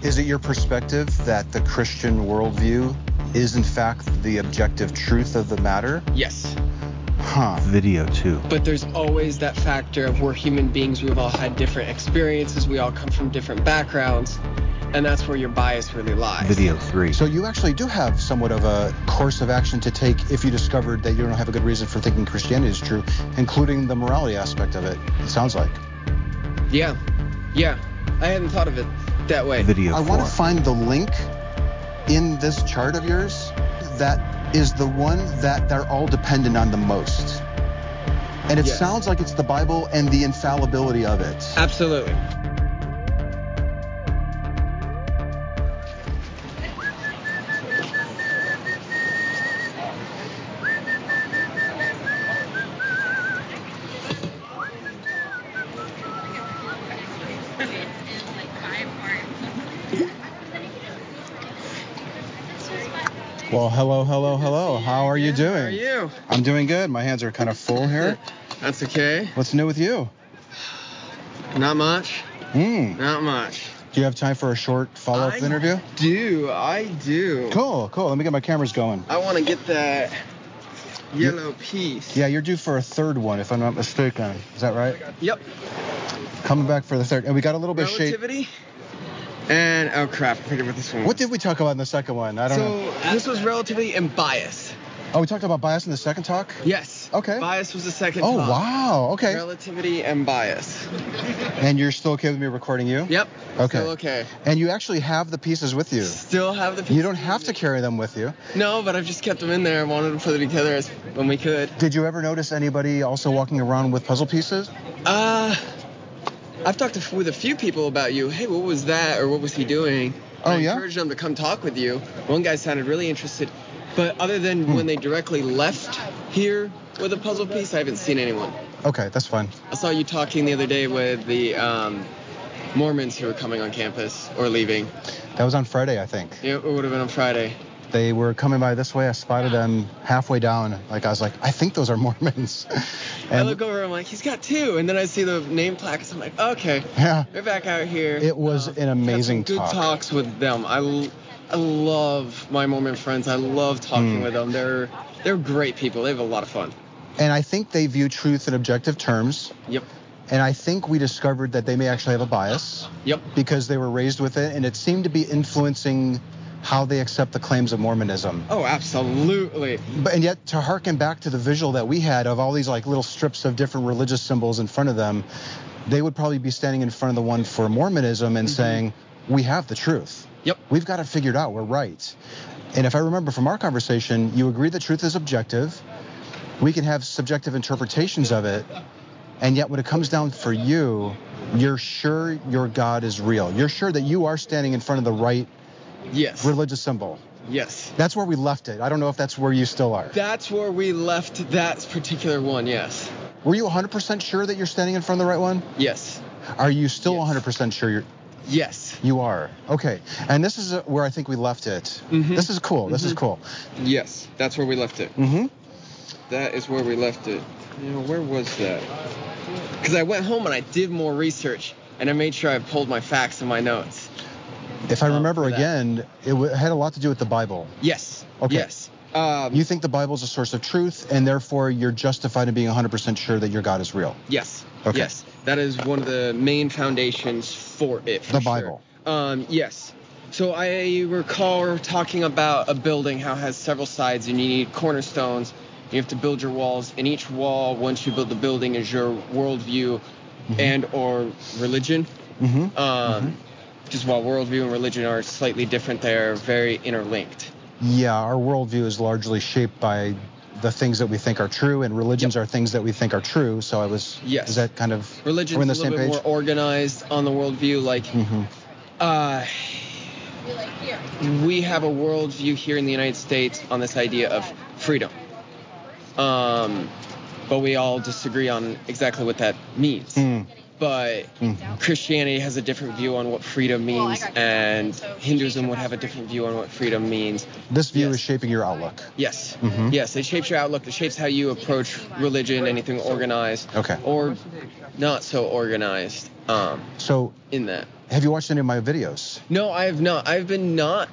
Is it your perspective that the Christian worldview is, in fact, the objective truth of the matter? Yes. Huh. Video 2 But there's always that factor of we're human beings, we've all had different experiences, we all come from different backgrounds, and that's where your bias really lies. Video 3 So you actually do have somewhat of a course of action to take if you discovered that you don't have a good reason for thinking Christianity is true, including the morality aspect of it. It sounds like. Yeah. Yeah. I hadn't thought of it that way. Video I want to find the link in this chart of yours that is the one that they're all dependent on the most. And it Yes. sounds like it's the Bible and the infallibility of it. Absolutely. Hello, hello, hello. How are you doing? How are you? I'm doing good. My hands are kind of full here. That's okay. What's new with you? Not much. Hmm. Not much. Do you have time for a short follow-up I interview? Do. I do. Cool, cool. Let me get my cameras going. I want to get that yellow piece. Yeah, you're due for a third one, if I'm not mistaken. Is that right? Yep. Coming back for the third. And we got a little bit of shape. Relativity. And oh crap, I forget what this one. What did we talk about in the second one? I don't so know. this was relativity and bias. Oh, we talked about bias in the second talk? Yes. Okay. Bias was the second. Oh, talk. wow. Okay. Relativity and bias. And you're still okay with me recording you? Yep. Okay. Still okay. And you actually have the pieces with you. Still have the. Pieces. You don't have to carry them with you. No, but I've just kept them in there. I wanted to put it together as when we could. Did you ever notice anybody also walking around with puzzle pieces? Uh, I've talked to, with a few people about you. Hey, what was that, or what was he doing? Oh, I yeah? encouraged them to come talk with you. One guy sounded really interested, but other than Hmm. when they directly left here with a puzzle piece, I haven't seen anyone. Okay, that's fine. I saw you talking the other day with the um, Mormons who were coming on campus or leaving. That was on Friday, I think. Yeah, It would have been on Friday. They were coming by this way. I spotted them halfway down. Like I was like, I think those are Mormons. I look over, I'm like, he's got two, and then I see the name plaques. I'm like, okay, yeah, they're back out here. It was Uh, an amazing had some good talk. talks with them. I, l- I love my Mormon friends. I love talking Hmm. with them. They're they're great people. They have a lot of fun. and I think they view truth in objective terms. Yep. And I think we discovered that they may actually have a bias Yep. because they were raised with it, and it seemed to be influencing how they accept the claims of Mormonism. Oh, absolutely. But and yet to harken back to the visual that we had of all these like little strips of different religious symbols in front of them, they would probably be standing in front of the one for Mormonism and mm-hmm. saying, "We have the truth. Yep. We've got it figured out. We're right." And if I remember from our conversation, you agree that truth is objective. We can have subjective interpretations of it. And yet when it comes down for you, you're sure your God is real. You're sure that you are standing in front of the right Yes. religious symbol. Yes. That's where we left it. I don't know if that's where you still are. That's where we left that particular one. Yes. Were you 100% sure that you're standing in front of the right one? Yes. Are you still Yes. 100% sure you're Yes. you are? Okay. And this is uh, where I think we left it. Mhm. This is cool. This is Mhm. cool. Yes. That's where we left it. Mm-hmm. That is where we left it. You know, where was that? Because I went home and I did more research and I made sure I pulled my facts and my notes. If I Um, remember that. again, it w- had a lot to do with the Bible. Yes. Okay. Yes. Um, You think the Bible is a source of truth, and therefore you're justified in being 100% sure that your God is real. yes. Okay. Yes. That is one of the main foundations for it. For The sure. Bible. Um, yes. So I recall talking about a building how it has several sides and you need cornerstones. You have to build your walls, and each wall, once you build the building, is your worldview and or religion. Mm-hmm. Um, Just while worldview and religion are slightly different, they're very interlinked. Yeah, our worldview is largely shaped by the things that we think are true, and religions are things that we think are true. So I was. Yes. Is that kind of. Religion's We're on a the little same bit page? more organized on the worldview. Like, hmm uh, we have a worldview here in the United States on this idea of freedom. Um, but we all disagree on exactly what that means. Mm. But Mhm. Christianity has a different view on what freedom means, and Hinduism would have a different view on what freedom means. This view Yes. is shaping your outlook. Yes. Mhm. Yes, it shapes your outlook. It shapes how you approach religion, anything organized. Okay. Or not so organized. Um, So, in that. have you watched any of my videos? No, I have not. I've been not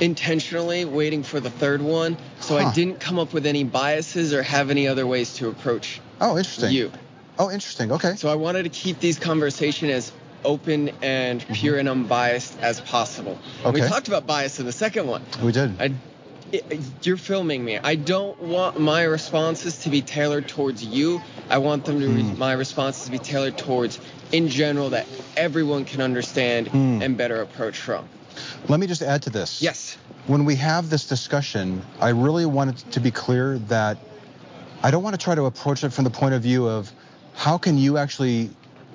intentionally waiting for the third one, so Huh. I didn't come up with any biases or have any other ways to approach Oh, interesting. you. Oh, interesting. Okay. So I wanted to keep these conversation as open and pure and unbiased as possible. And We Mm-hmm. Talked about bias in the second one. we did. I, it, you're filming me. I don't want my responses to be tailored towards you. I want them to Hmm. my responses to be tailored towards in general that everyone can understand Hmm. and better approach from. Let me just add to this. Yes. When we have this discussion, I really want it to be clear that I don't want to try to approach it from the point of view of how can you actually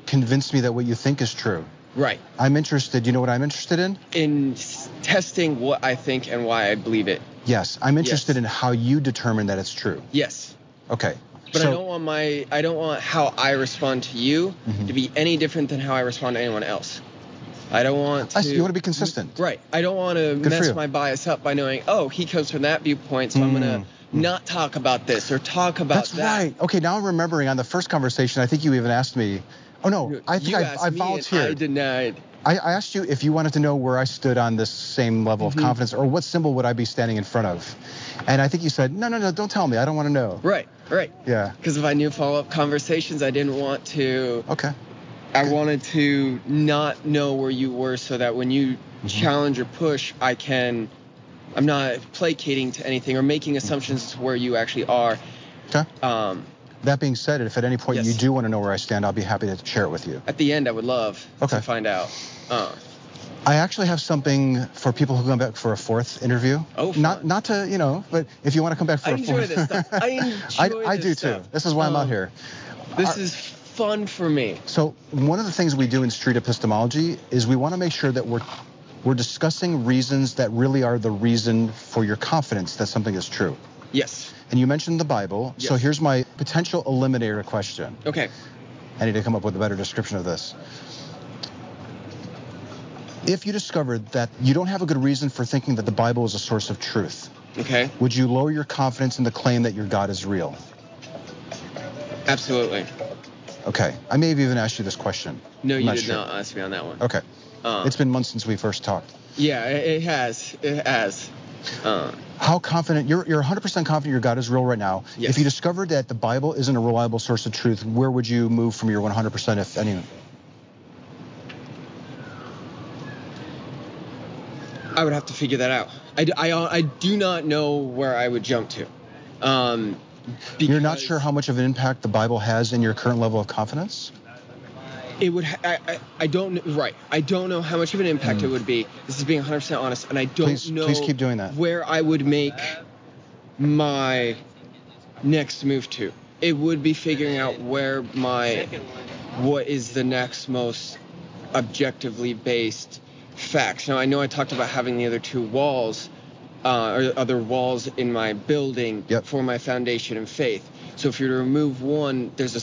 convince me that what you think is true. Right. I'm interested. You know what I'm interested in? In s- testing what I think and why I believe it. Yes, I'm interested Yes. in how you determine that it's true. Yes. Okay. But so, I don't want my I don't want how I respond to you Mhm. to be any different than how I respond to anyone else. I don't want to I see, you want to be consistent. Right. I don't want to Good mess my bias up by knowing, oh, he comes from that viewpoint, so I'm Mm. gonna not talk about this or talk about That's that. right. Okay, now I'm remembering on the first conversation, I think you even asked me. Oh no, I think you I, I volunteered. I denied. I, I asked you if you wanted to know where I stood on this same level Mhm. of confidence, or what symbol would I be standing in front of, and I think you said, no, no, no, don't tell me. I don't want to know. Right. Right. Yeah. Because if I knew follow-up conversations, I didn't want to. Okay. I wanted to not know where you were, so that when you Mm-hmm. challenge or push, I can. I'm not placating to anything or making assumptions to where you actually are. Okay. Um, That being said, if at any point Yes. you do want to know where I stand, I'll be happy to share it with you. at the end, I would love Okay. to find out. Uh, I actually have something for people who come back for a fourth interview. Oh, Not fun. not to you know, but if you want to come back for I a enjoy fourth. this stuff. I enjoy I, I do this too. This is why I'm out Um, here. this Are- is fun for me. So one of the things we do in street epistemology is we want to make sure that we're we're discussing reasons that really are the reason for your confidence that something is true. Yes. And you mentioned the Bible. So here's my potential eliminator question. Okay. I need to come up with a better description of this. If you discovered that you don't have a good reason for thinking that the Bible is a source of truth, Okay. would you lower your confidence in the claim that your God is real? Absolutely. Okay. I may have even asked you this question. No, I'm you not did sure. not ask me on that one. Okay. Uh, It's been months since we first talked. yeah, it, has. It has. Uh, How confident you're you're 100% confident your God is real right now. Yes. If you discovered that the Bible isn't a reliable source of truth, where would you move from your 100% if any? I would have to figure that out. I, I, I do not know where I would jump to. Um, You're not sure how much of an impact the Bible has in your current level of confidence? It would. Ha- I, I, I don't. Right. I don't know how much of an impact it would be. This is being 100% honest, and I don't. Please- know. please keep doing that. Where I would make my next move to. It would be figuring out where my what is the next most objectively based facts. Now I know I talked about having the other two walls, uh, or other walls in my building Yep. for my foundation and faith. So if you remove one, there's a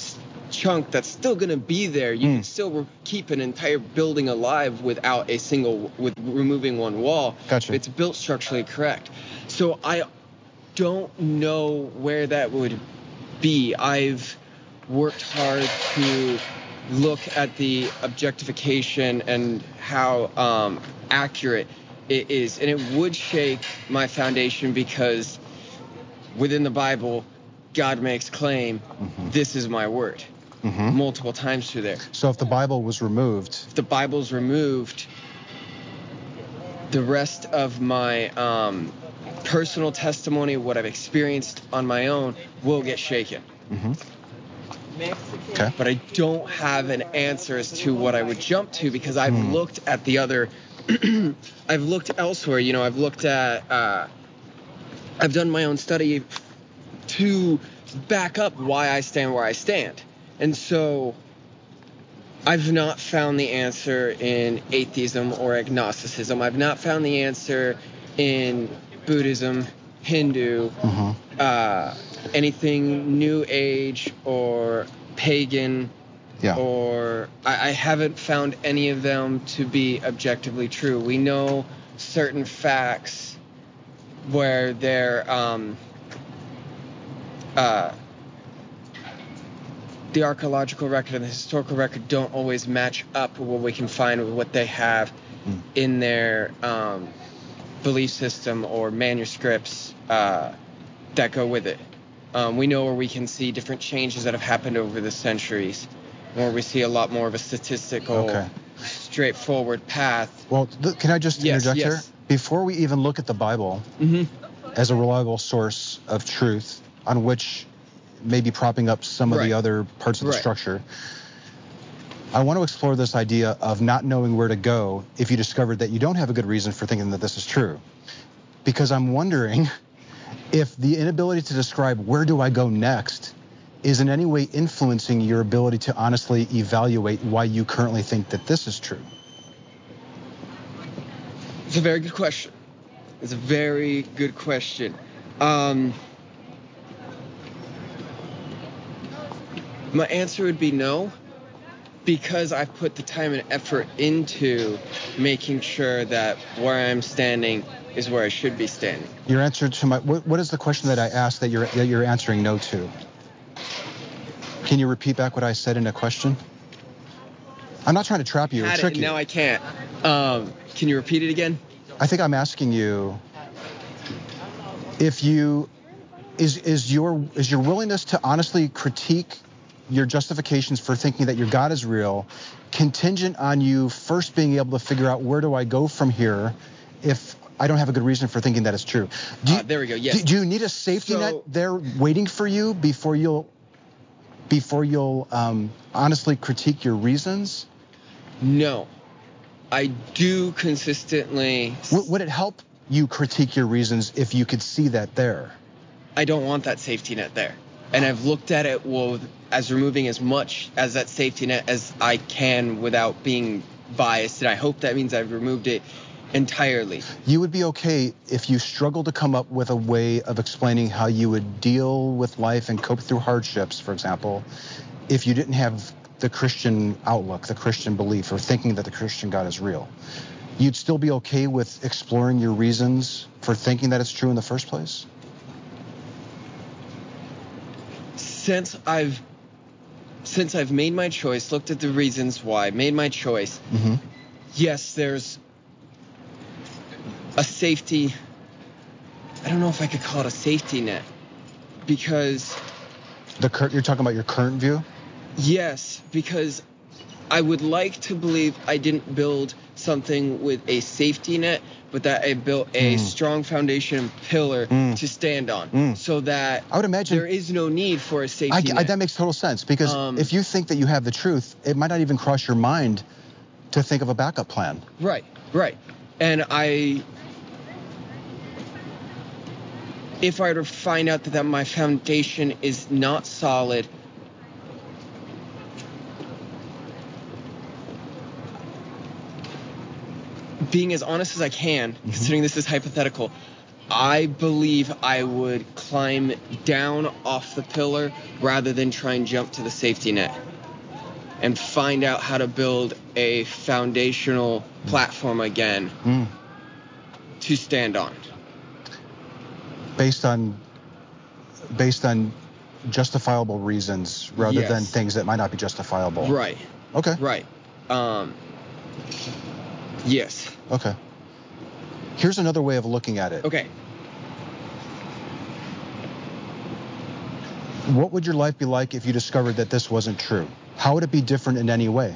chunk that's still going to be there. You Hmm. can still re- keep an entire building alive without a single with removing one wall. Gotcha. It's built structurally correct. So I don't know where that would be. I've worked hard to look at the objectification and how um, accurate it is, and it would shake my foundation because within the Bible, God makes claim, Mhm. "This is my word," hmm multiple times through there. So if the Bible was removed, If the Bible's removed, the rest of my um, personal testimony, what I've experienced on my own, will get shaken. hmm okay, But I don't have an answer as to what I would jump to because I've Hmm. looked at the other. I've looked elsewhere. You know, I've looked at. Uh, I've done my own study to back up why I stand where I stand, and so I've not found the answer in atheism or agnosticism. I've not found the answer in Buddhism, Hindu, Mhm. uh, anything New Age or pagan, Yeah. or I, I haven't found any of them to be objectively true. We know certain facts where they're um, uh, the archaeological record and the historical record don't always match up with what we can find with what they have Mm. in their um, belief system or manuscripts uh, that go with it. Um, we know where we can see different changes that have happened over the centuries, where we see a lot more of a statistical, Okay. straightforward path. Well, th- can I just Yes, interject here? Before we even look at the Bible Mm-hmm. as a reliable source of truth on which maybe propping up some of Right. the other parts of the Right. structure, I want to explore this idea of not knowing where to go if you discovered that you don't have a good reason for thinking that this is true. Because I'm wondering if the inability to describe where do I go next is in any way influencing your ability to honestly evaluate why you currently think that this is true. It's a very good question. It's a very good question. Um, my answer would be no, because I've put the time and effort into making sure that where I'm standing is where I should be standing. Your answer to my what, what is the question that I asked that you're that you're answering no to? Can you repeat back what I said in a question? I'm not trying to trap you or trick you. now I can't. Um, can you repeat it again? I think I'm asking you if you is is your is your willingness to honestly critique your justifications for thinking that your God is real contingent on you first being able to figure out where do I go from here if I don't have a good reason for thinking that it's true. Do you, Uh, there we go, yes. Do, do you need a safety net there waiting for you before you'll before you'll um, honestly critique your reasons? No. I do consistently. W- would it help you critique your reasons if you could see that there? I don't want that safety net there. And I've looked at it with, as removing as much as that safety net as I can without being biased. And I hope that means I've removed it entirely. You would be okay if you struggled to come up with a way of explaining how you would deal with life and cope through hardships, for example, if you didn't have the Christian outlook, the Christian belief, or thinking that the Christian God is real. You'd still be okay with exploring your reasons for thinking that it's true in the first place? Since I've since I've made my choice, looked at the reasons why, made my choice, Mm-hmm. yes, there's a safety. I don't know if I could call it a safety net because The current you're talking about your current view? Yes, because I would like to believe I didn't build something with a safety net, but that I built a Mm. strong foundation pillar Mm. to stand on, Mm. so that I would imagine there is no need for a safety I, net. I- that makes total sense because Um, if you think that you have the truth, it might not even cross your mind to think of a backup plan. Right, right. And I, if I were to find out that, that my foundation is not solid, being as honest as I can, considering this is hypothetical, I believe I would climb down off the pillar rather than try and jump to the safety net and find out how to build a foundational platform again Mm. to stand on. based on based on justifiable reasons rather than things that might not be justifiable. Right, Okay. right. Um, yes. Okay. Here's another way of looking at it. Okay. What would your life be like if you discovered that this wasn't true? How would it be different in any way?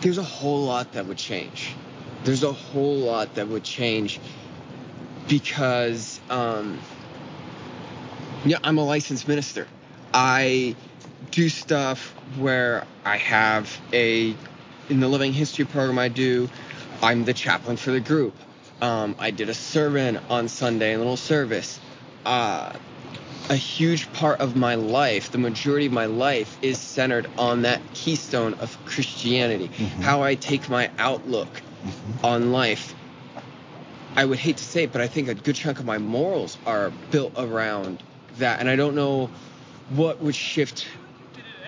There's a whole lot that would change. There's a whole lot that would change because, um, yeah, I'm a licensed minister. I do stuff where I have a in the living history program I do, I'm the chaplain for the group. Um, I did a sermon on Sunday, a little service. Uh, a huge part of my life, the majority of my life, is centered on that keystone of Christianity. Mhm. How I take my outlook Mm-hmm. On life. I would hate to say it, but I think a good chunk of my morals are built around that. And I don't know what would shift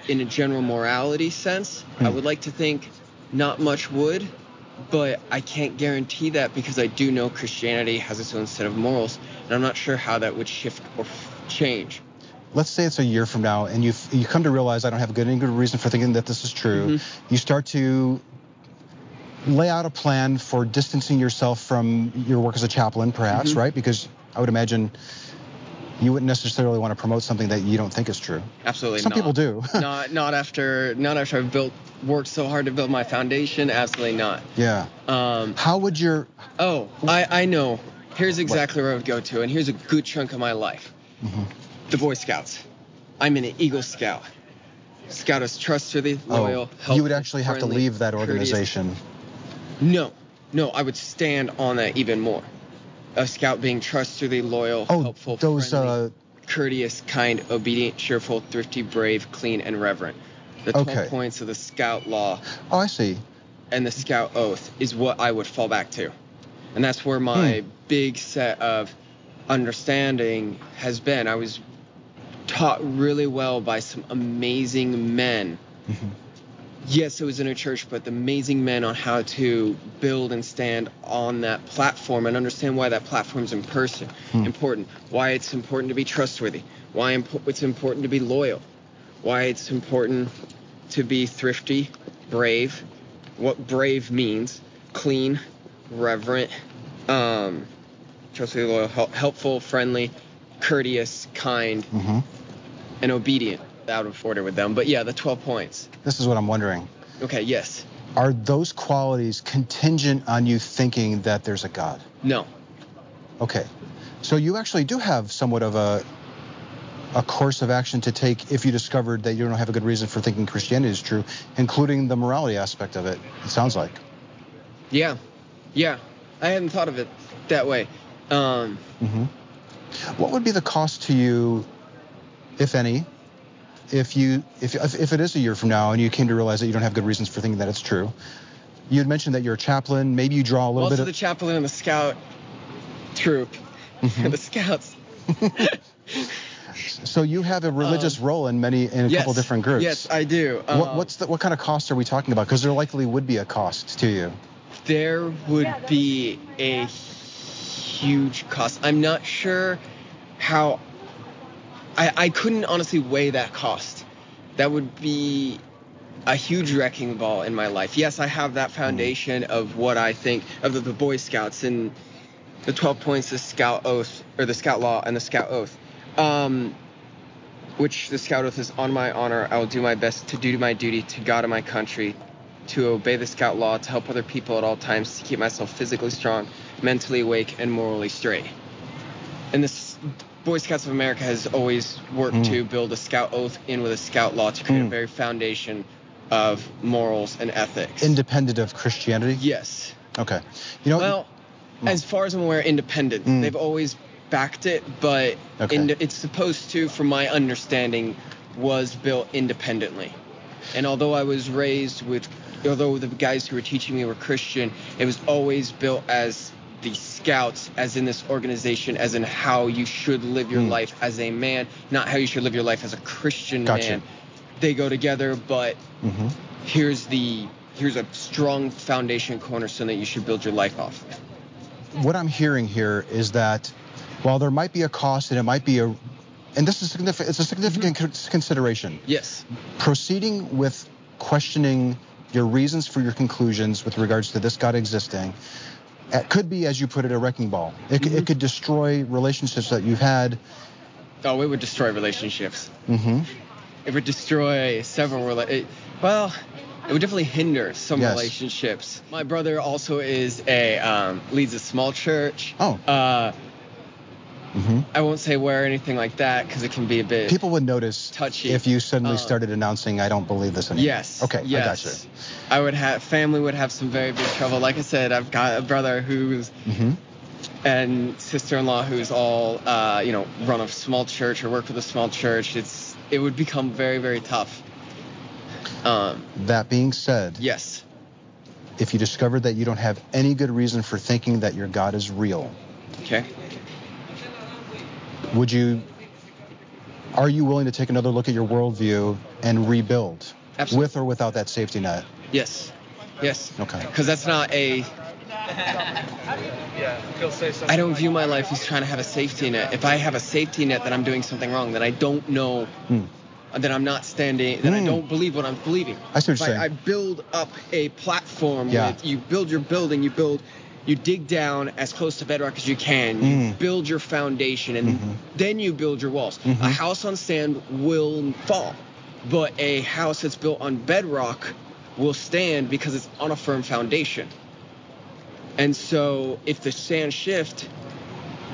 in a general morality sense. I Hmm. would like to think not much would, but I can't guarantee that because I do know Christianity has its own set of morals, and I'm not sure how that would shift or f- change. let's say it's a year from now and you you come to realize I don't have a good any good reason for thinking that this is true. Mhm. You start to lay out a plan for distancing yourself from your work as a chaplain, perhaps, Mhm. right? Because I would imagine you wouldn't necessarily want to promote something that you don't think is true. Absolutely Some not. people do. not not after not after I've built worked so hard to build my foundation. Absolutely not. yeah. Um, How would your Oh, I, I know. Here's exactly where I would go to, and here's a good chunk of my life. Mhm. The Boy Scouts. I'm an Eagle Scout. Scout is trustworthy, loyal, oh, you would actually have to leave that courteous. No, no, I would stand on that even more. A Scout being trustworthy, loyal, Oh, helpful, those friendly, uh courteous, kind, obedient, cheerful, thrifty, brave, clean, and reverent. The 12 Okay. points of the Scout law Oh, I see. and the scout oath is what I would fall back to. And that's where my Hmm. big set of understanding has been. I was taught really well by some amazing men. Mhm. Yes, it was in a church, but the amazing men on how to build and stand on that platform and understand why that platform is in person Hmm. important, why it's important to be trustworthy, why impo- it's important to be loyal, why it's important to be thrifty, brave, what brave means, clean, reverent, um, trustworthy, loyal, hel- helpful, friendly, courteous, kind, Mhm. and obedient. Out of order with them, but yeah, the 12 points. This is what I'm wondering. Okay, yes. Are those qualities contingent on you thinking that there's a God? No. Okay. So you actually do have somewhat of a a course of action to take if you discovered that you don't have a good reason for thinking Christianity is true, including the morality aspect of it. It sounds like. Yeah. Yeah. I hadn't thought of it that way. Um, hmm What would be the cost to you, if any, if you if if, if it is a year from now and you came to realize that you don't have good reasons for thinking that it's true? You had mentioned that you're a chaplain. Maybe you draw a little also bit the of. chaplain and the scout troop. Mhm. the scouts. so you have a religious Um, role in many in a yes. couple different groups. Yes, I do. What, Um, what's the, what kind of cost are we talking about? Because there likely would be a cost to you. there would be a huge cost. I'm not sure how. I, I couldn't honestly weigh that cost. That would be a huge wrecking ball in my life. Yes, I have that foundation of what I think of the, the Boy Scouts and the 12 points, the Scout Oath, or the Scout Law and the Scout Oath. Um, which the Scout Oath is on my honor. I will do my best to do my duty to God and my country, to obey the Scout Law, to help other people at all times, to keep myself physically strong, mentally awake, and morally straight. And this Boy Scouts of America has always worked Mm. to build a Scout Oath in with a Scout Law to create Mm. a very foundation of morals and ethics. Independent of Christianity. yes. Okay. You know. Well, Mm. as far as I'm aware, independent. Mm. They've always backed it, but Okay. ind- it's supposed to, from my understanding, was built independently. And although I was raised with, although the guys who were teaching me were Christian, it was always built as the scouts, as in this organization, as in how you should live your Mm. life as a man, not how you should live your life as a Christian Gotcha. man. They go together, but Mhm. here's the here's a strong foundation cornerstone that you should build your life off of. What I'm hearing here is that while there might be a cost and it might be a, and this is significant, it's a significant Mm-hmm. consideration. Yes. Proceeding with questioning your reasons for your conclusions with regards to this God existing. It could be, as you put it, a wrecking ball. It, Mhm. it could destroy relationships that you've had. Oh, it would destroy relationships. hmm It would destroy several rela- Well, it would definitely hinder some Yes. relationships. My brother also is a um, leads a small church. Oh. Uh, hmm I won't say where or anything like that because it can be a bit. People would notice Touchy. if you suddenly Um, started announcing, "I don't believe this anymore." Yes. Okay, yes. I got you. I would have family would have some very big trouble. Like I said, I've got a brother who's hmm and sister-in-law who's all uh, you know run a small church or work with a small church. It's it would become very very tough. Um, That being said, yes. if you discovered that you don't have any good reason for thinking that your God is real, Okay. Would you? Are you willing to take another look at your worldview and rebuild, Absolutely. with or without that safety net? Yes. Yes. Okay. Because that's not a. I don't view my life as trying to have a safety net. If I have a safety net, that I'm doing something wrong. that I don't know. Hmm. That I'm not standing. That I Hmm. don't believe what I'm believing. I see what you're I, I build up a platform. Yeah. With, you build your building. You build. You dig down as close to bedrock as you can. You Mm. build your foundation, and Mhm. then you build your walls. Mhm. A house on sand will fall, but a house that's built on bedrock will stand because it's on a firm foundation. And so if the sand shift,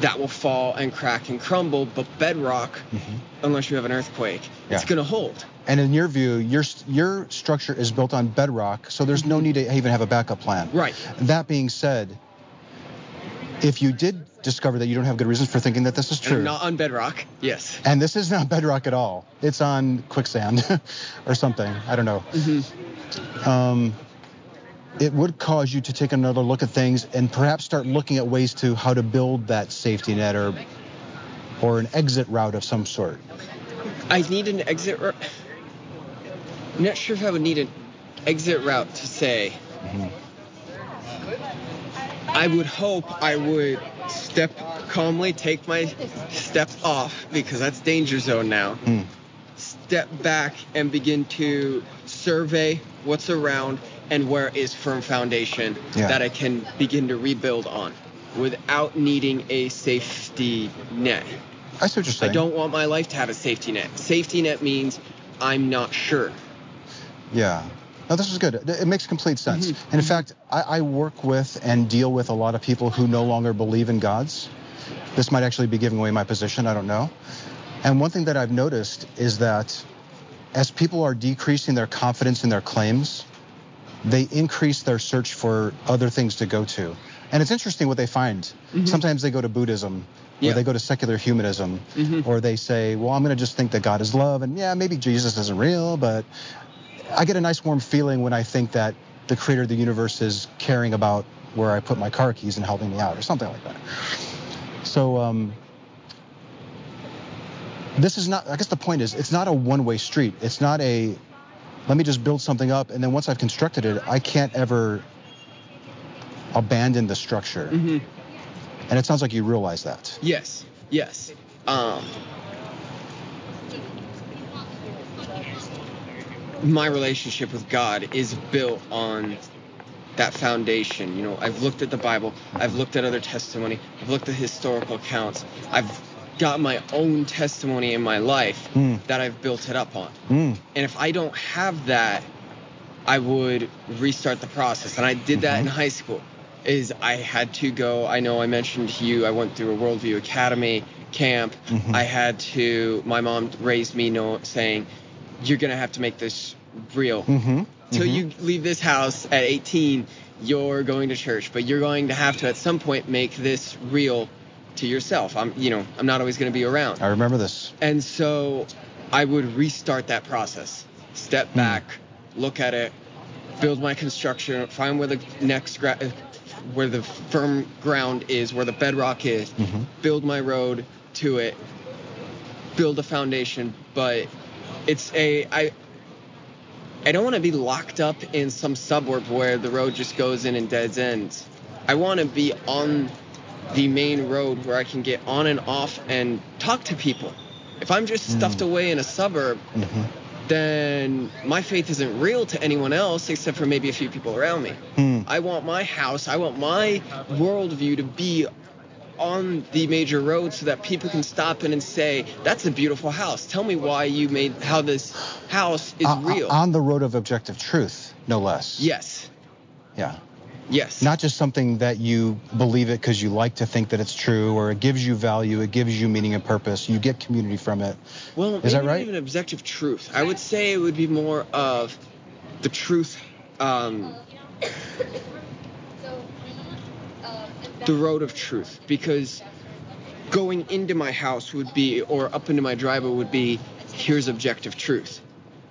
that will fall and crack and crumble, but bedrock, Mhm. unless you have an earthquake, it's going to hold. And in your view, your your structure is built on bedrock, so there's no need to even have a backup plan. Right. That being said, if you did discover that you don't have good reasons for thinking that this is And true, not on bedrock. Yes. and this is not bedrock at all, it's on quicksand or something. I don't know. hmm Um, it would cause you to take another look at things and perhaps start looking at ways to how to build that safety net or or an exit route of some sort. I need an exit route. I'm not sure if I would need an exit route to say. Mhm. I would hope I would step calmly, take my step off because that's danger zone now. Hmm. Step back and begin to survey what's around and where is firm foundation Yeah. that I can begin to rebuild on without needing a safety net. I see what you're I don't want my life to have a safety net. Safety net means I'm not sure. Yeah. No, this is good. It makes complete sense. Mhm. And in fact, I, I work with and deal with a lot of people who no longer believe in gods. This might actually be giving away my position. I don't know. And one thing that I've noticed is that as people are decreasing their confidence in their claims, they increase their search for other things to go to. And it's interesting what they find. Mhm. Sometimes they go to Buddhism, or Yeah. they go to secular humanism, Mhm. or they say, well, I'm going to just think that God is love, and yeah, maybe Jesus isn't real, but I get a nice warm feeling when I think that the creator of the universe is caring about where I put my car keys and helping me out, or something like that. So, um, this is not, I guess the point is, it's not a one way street. It's not a, let me just build something up, and then once I've constructed it, I can't ever abandon the structure. hmm And it sounds like you realize that. Yes, yes. Um, my relationship with God is built on that foundation. You know, I've looked at the Bible, I've looked at other testimony, I've looked at historical accounts, I've got my own testimony in my life Hmm. that I've built it up on. Mm. And if I don't have that, I would restart the process. And I did that Mhm. in high school. Is I had to go. I know I mentioned to you. I went through a Worldview Academy camp. Mhm. I had to. My mom raised me, know, saying, "You're gonna have to make this real. Mm-hmm. Till you leave this house at 18, you're going to church, but you're going to have to at some point make this real to yourself. I'm, you know, I'm not always going to be around. I remember this. And so I would restart that process. Step Hmm. back, look at it, build my construction, find where the next gra- where the firm ground is, where the bedrock is, Mhm. build my road to it, build a foundation, but it's a I I don't want to be locked up in some suburb where the road just goes in and dead ends. I want to be on the main road where I can get on and off and talk to people. If I'm just stuffed Mm. away in a suburb, Mm-hmm. then my faith isn't real to anyone else except for maybe a few people around me. Hmm. I want my house, I want my worldview to be on the major road so that people can stop in and say, "That's a beautiful house. Tell me why you made how this house is Uh, real." On the road of objective truth, no less. yes. Yeah. Yes. Not just something that you believe it because you like to think that it's true or it gives you value, it gives you meaning and purpose. You get community from it. Well, Is that not right? even objective truth. I would say it would be more of the truth, um, the road of truth. Because going into my house would be, or up into my driveway would be, here's objective truth.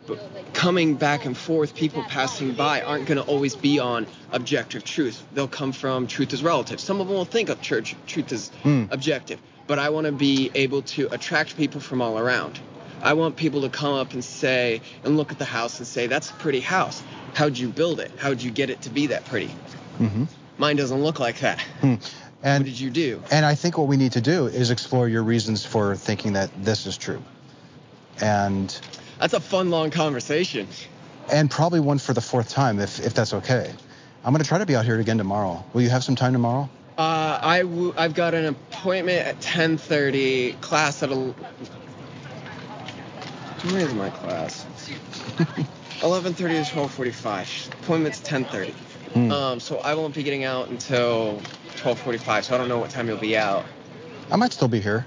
But coming back and forth, people passing by aren't going to always be on objective truth. They'll come from truth is relative. Some of them will think of church truth is Hmm. objective, but I want to be able to attract people from all around. I want people to come up and say and look at the house and say, "That's a pretty house. How'd you build it? How'd you get it to be that pretty? hmm Mine doesn't look like that. What And did you do?" and I think what we need to do is explore your reasons for thinking that this is true. And That's a fun long conversation. and probably one for the fourth time if if that's okay. I'm going to try to be out here again tomorrow. Will you have some time tomorrow? Uh, I w- I've got an appointment at 10:30. Class at a. Where's my class? 11:30 to 12:45. Appointment's 10:30. Hmm. Um, so I won't be getting out until 12:45. So I don't know what time you'll be out. I might still be here.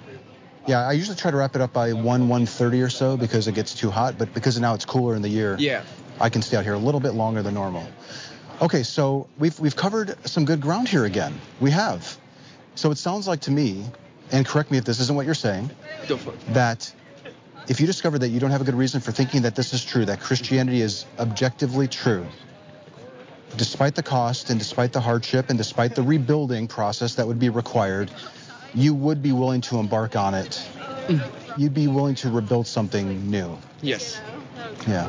Yeah, I usually try to wrap it up by 1 1:30 or so because it gets too hot, but because now it's cooler in the year, Yeah. I can stay out here a little bit longer than normal. Okay, so we've we've covered some good ground here again. We have. So it sounds like to me, and correct me if this isn't what you're saying, Go for it. that if you discover that you don't have a good reason for thinking that this is true, that Christianity is objectively true, despite the cost and despite the hardship and despite the rebuilding process that would be required, you would be willing to embark on it. You'd be willing to rebuild something new. Yes. Yeah.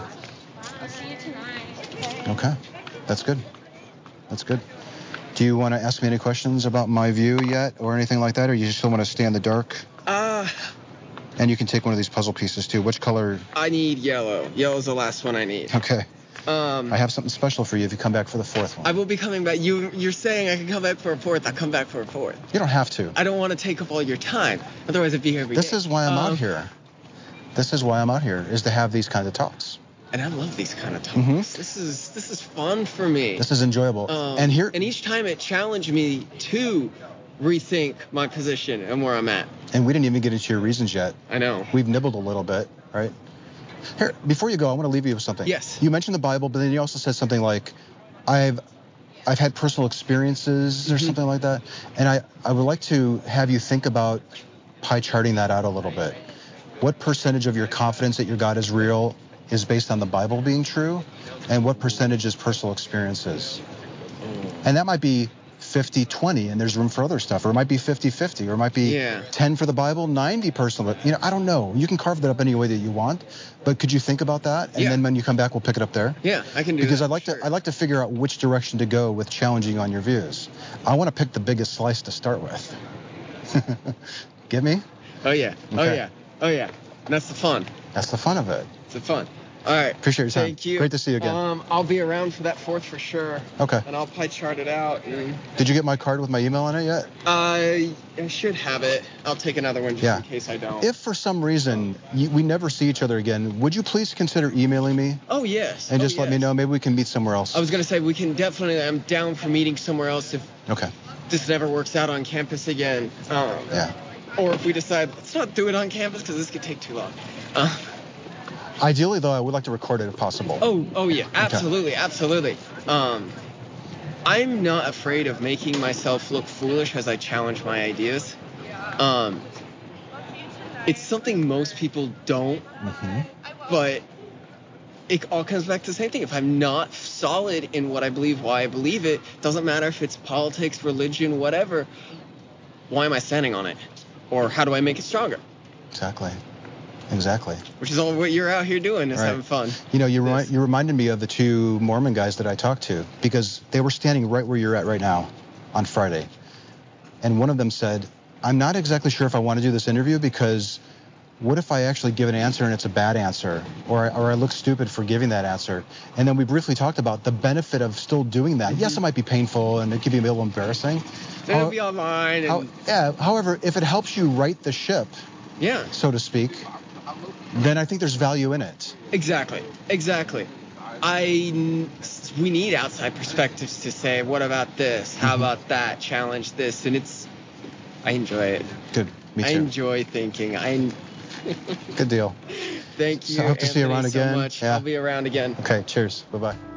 I'll see you tonight. Okay. That's good. That's good. Do you want to ask me any questions about my view yet or anything like that, or you still want to stay in the dark? Uh, And you can take one of these puzzle pieces too. Which color? I need yellow. Yellow's the last one I need. Okay. Um, I have something special for you if you come back for the fourth one. I will be coming back. You you're saying I can come back for a fourth. I'll come back for a fourth. You don't have to. I don't want to take up all your time. Otherwise, I'd be here every This day. is why I'm Um, out here. This is why I'm out here, is to have these kind of talks. And I love these kind of talks. Mhm. This is this is fun for me. This is enjoyable. Um, and here, and each time it challenged me to rethink my position and where I'm at. and we didn't even get into your reasons yet. I know. We've nibbled a little bit, right? Here, before you go, I want to leave you with something. Yes. You mentioned the Bible, but then you also said something like, "I've, I've had personal experiences" or Mhm. something like that. And I, I would like to have you think about pie charting that out a little bit. What percentage of your confidence that your God is real is based on the Bible being true, and what percentage is personal experiences? And that might be 50 20, and there's room for other stuff. Or it might be 50 50, or it might be Yeah. 10 for the Bible, 90 personal. But you know, I don't know. You can carve that up any way that you want, but could you think about that? And Yeah. then when you come back, we'll pick it up there. Yeah, I can do it. Because that. I'd like Sure. to I'd like to figure out which direction to go with challenging on your views. I want to pick the biggest slice to start with. Get me? Oh yeah. Oh yeah. Oh yeah. And that's the fun. That's the fun of it. It's the fun. All right. Appreciate your time. Thank you. Great to see you again. Um, I'll be around for that fourth for sure. Okay. And I'll pie chart it out. And Did you get my card with my email on it yet? I, I should have it. I'll take another one just Yeah. in case I don't. If for some reason you, we never see each other again, would you please consider emailing me oh yes. and Oh, just let me know? Maybe we can meet somewhere else. I was gonna say we can definitely. I'm down for meeting somewhere else if okay. this never works out on campus again. Um, Yeah. Or if we decide let's not do it on campus because this could take too long. Uh, Ideally, though, I would like to record it if possible. oh, oh yeah, absolutely, absolutely. Um, I'm not afraid of making myself look foolish as I challenge my ideas. Um, it's something most people don't, mm-hmm. but it all comes back to the same thing. If I'm not solid in what I believe, why I believe it, doesn't matter if it's politics, religion, whatever. Why am I standing on it? Or how do I make it stronger? Exactly. Exactly. Which is all what you're out here doing is Right. having fun. You know, you, remi- you reminded me of the two Mormon guys that I talked to because they were standing right where you're at right now on Friday. And one of them said, I'm not exactly sure if I want to do this interview because what if I actually give an answer and it's a bad answer or I, or I look stupid for giving that answer? And then we briefly talked about the benefit of still doing that. Yes, it mm-hmm. might be painful and it could be a little embarrassing. It'll How- be online and how- yeah, however, if it helps you right the ship, yeah, so to speak, then I think there's value in it. exactly, exactly. I we need outside perspectives to say, what about this? How Mhm. about that? Challenge this, and it's. I enjoy it. Good. Me too. I enjoy thinking. I Good deal. thank you. So I hope to see you Anthony, around so again. much. Yeah. I'll be around again. Okay. Cheers. Bye bye.